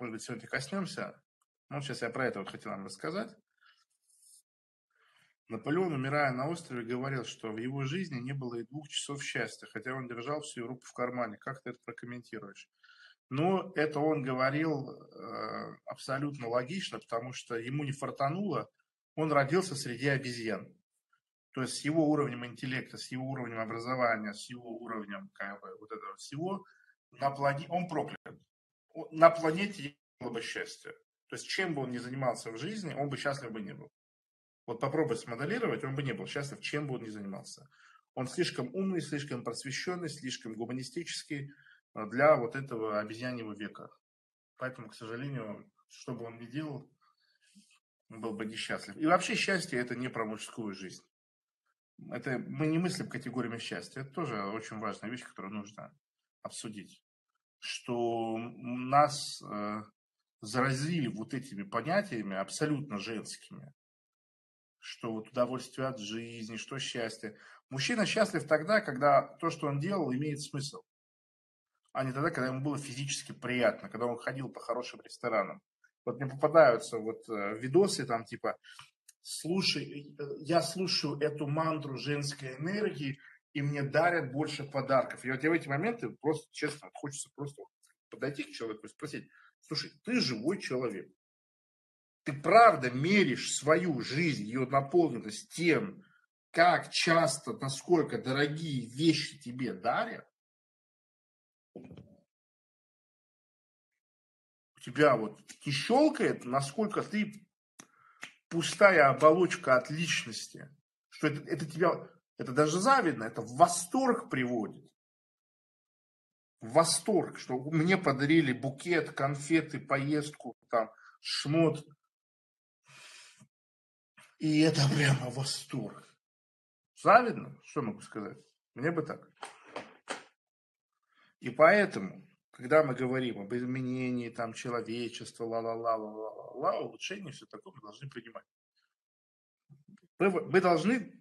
может быть, сегодня коснемся. Ну, сейчас я про это вот хотел вам рассказать. Наполеон, умирая на острове, говорил, что в его жизни не было и двух часов счастья, хотя он держал всю Европу в кармане. Как ты это прокомментируешь? Ну, это он говорил э, абсолютно логично, потому что ему не фартануло, он родился среди обезьян. То есть с его уровнем интеллекта, с его уровнем образования, с его уровнем как бы, вот этого всего, на планете, он проклят. На планете не было бы счастья. То есть чем бы он ни занимался в жизни, он бы счастлив бы не был. Вот попробуй смоделировать, он бы не был счастлив, чем бы он ни занимался. Он слишком умный, слишком просвещенный, слишком гуманистический э, для вот этого обезьяньего века. Поэтому, к сожалению, что бы он ни делал, он был бы несчастлив. И вообще счастье – это не про мужскую жизнь. Это мы не мыслим категориями счастья. Это тоже очень важная вещь, которую нужно обсудить. Что нас э, заразили вот этими понятиями абсолютно женскими что вот удовольствие от жизни, что счастье. Мужчина счастлив тогда, когда то, что он делал, имеет смысл. А не тогда, когда ему было физически приятно, когда он ходил по хорошим ресторанам. Вот мне попадаются вот э, видосы там типа слушай, э, я слушаю эту мантру женской энергии, и мне дарят больше подарков. И вот я в эти моменты просто, честно, хочется просто подойти к человеку и спросить, слушай, ты живой человек ты правда меришь свою жизнь, ее наполненность тем, как часто, насколько дорогие вещи тебе дарят, у тебя вот не щелкает, насколько ты пустая оболочка от личности, что это, это тебя, это даже завидно, это в восторг приводит. В восторг, что мне подарили букет, конфеты, поездку, там, шмот. И это прямо восторг. Завидно? Что могу сказать? Мне бы так. И поэтому, когда мы говорим об изменении там, человечества, ла-ла-ла, ла-ла-ла, улучшение, все такое, мы должны принимать. Мы, мы должны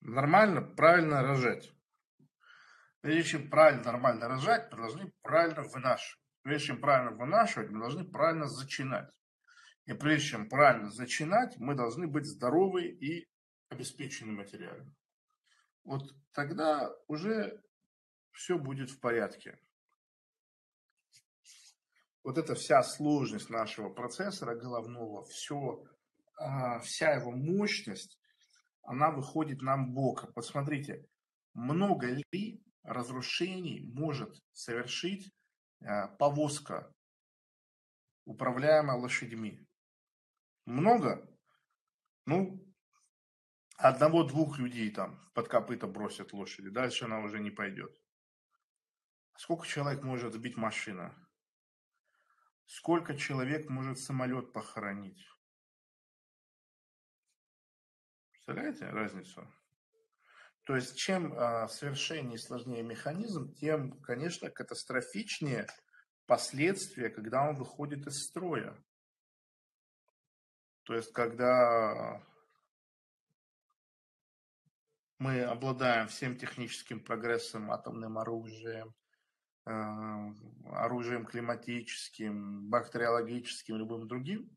нормально, правильно рожать. Прежде чем правильно, нормально рожать, мы должны правильно вынашивать. Прежде чем правильно вынашивать, мы должны правильно зачинать. И прежде чем правильно зачинать, мы должны быть здоровы и обеспечены материально. Вот тогда уже все будет в порядке. Вот эта вся сложность нашего процессора головного, все, а, вся его мощность, она выходит нам боком. Посмотрите, много ли разрушений может совершить а, повозка, управляемая лошадьми? Много? Ну, одного-двух людей там под копыта бросят лошади. Дальше она уже не пойдет. Сколько человек может сбить машина? Сколько человек может самолет похоронить? Представляете разницу? То есть, чем э, совершеннее и сложнее механизм, тем, конечно, катастрофичнее последствия, когда он выходит из строя. То есть, когда мы обладаем всем техническим прогрессом, атомным оружием, э, оружием климатическим, бактериологическим, любым другим,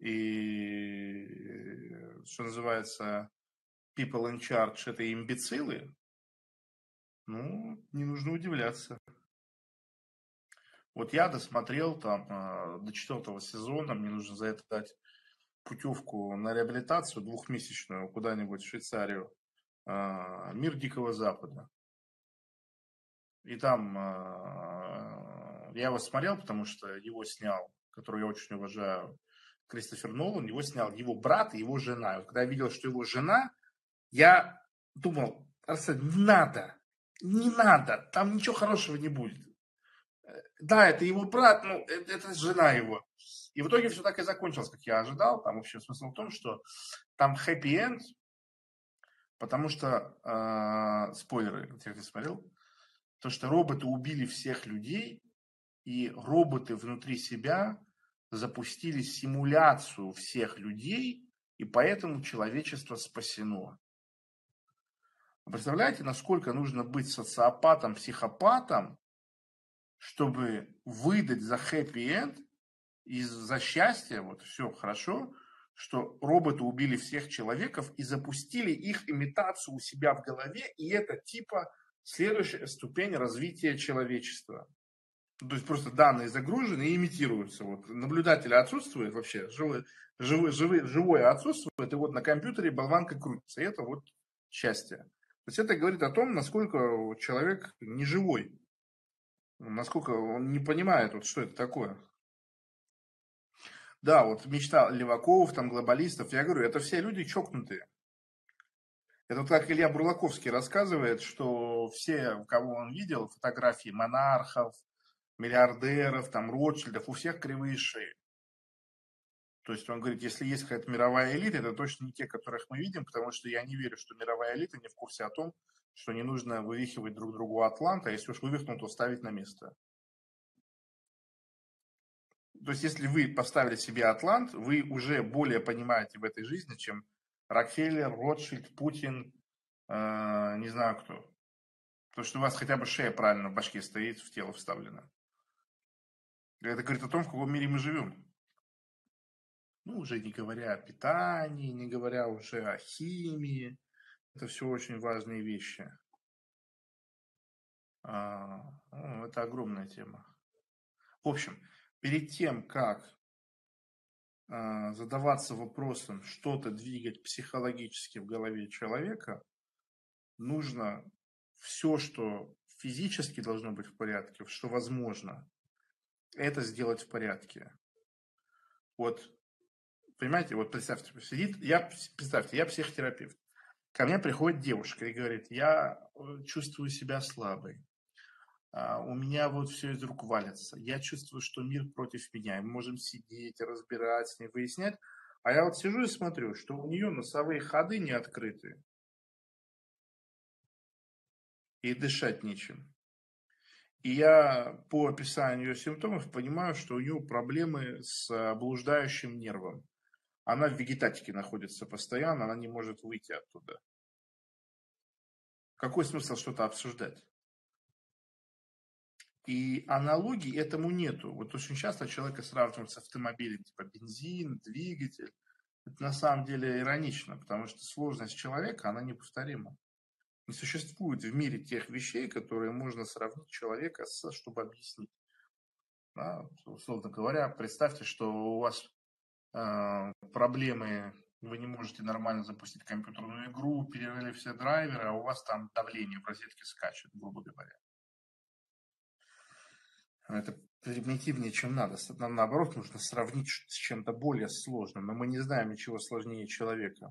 и, что называется, people in charge – это имбецилы, ну, не нужно удивляться. Вот я досмотрел там э, до четвертого сезона, мне нужно за это дать путевку на реабилитацию двухмесячную куда-нибудь в Швейцарию, а, мир Дикого Запада. И там а, я его смотрел, потому что его снял, который я очень уважаю, Кристофер Нолан, его снял его брат и его жена. И вот когда я видел, что его жена, я думал, не надо, не надо, там ничего хорошего не будет. Э, да, это его брат, ну, это, это жена его. И в итоге все так и закончилось, как я ожидал. Там, в общем, смысл в том, что там хэппи-энд, потому что, э, спойлеры, тех, кто смотрел, то, что роботы убили всех людей, и роботы внутри себя запустили симуляцию всех людей, и поэтому человечество спасено. Представляете, насколько нужно быть социопатом, психопатом, чтобы выдать за хэппи-энд и за счастье, вот все хорошо, что роботы убили всех человеков и запустили их имитацию у себя в голове, и это типа следующая ступень развития человечества. То есть просто данные загружены и имитируются. Вот наблюдатели отсутствует вообще, живое, живое, живое, живое отсутствует, и вот на компьютере болванка крутится. И это вот счастье. То есть это говорит о том, насколько человек не живой, насколько он не понимает, вот, что это такое. Да, вот мечта леваков, там, глобалистов, я говорю, это все люди чокнутые. Это вот как Илья Бурлаковский рассказывает, что все, кого он видел, фотографии монархов, миллиардеров, там, Ротшильдов, у всех кривые шеи. То есть он говорит, если есть какая-то мировая элита, это точно не те, которых мы видим, потому что я не верю, что мировая элита не в курсе о том, что не нужно вывихивать друг другу Атланта, а если уж вывихнул, то ставить на место. То есть если вы поставили себе Атлант, вы уже более понимаете в этой жизни, чем Рокфеллер, Ротшильд, Путин, э, не знаю кто. Потому что у вас хотя бы шея правильно в башке стоит, в тело вставлена. Это говорит о том, в каком мире мы живем. Ну, уже не говоря о питании, не говоря уже о химии. Это все очень важные вещи. А, ну, это огромная тема. В общем, перед тем, как а, задаваться вопросом, что-то двигать психологически в голове человека, нужно все, что физически должно быть в порядке, что возможно, это сделать в порядке. Вот, понимаете, вот представьте, сидит, я, представьте, я психотерапевт. Ко мне приходит девушка и говорит, я э, чувствую себя слабой. А, у меня вот все из рук валится. Я чувствую, что мир против меня. Мы можем сидеть, разбирать с ней, выяснять. А я вот сижу и смотрю, что у нее носовые ходы не открыты. И дышать нечем. И я по описанию ее симптомов понимаю, что у нее проблемы с блуждающим нервом. Она в вегетатике находится постоянно, она не может выйти оттуда. Какой смысл что-то обсуждать? И аналогий этому нету. Вот очень часто человека сравнивают с автомобилем, типа бензин, двигатель. Это на самом деле иронично, потому что сложность человека, она неповторима. Не существует в мире тех вещей, которые можно сравнить человека с, чтобы объяснить. Да, условно говоря, представьте, что у вас э, проблемы, вы не можете нормально запустить компьютерную игру, перерыли все драйверы, а у вас там давление в розетке скачет, грубо говоря. Это примитивнее, чем надо. Нам, наоборот, нужно сравнить с чем-то более сложным. Но мы не знаем ничего сложнее человека.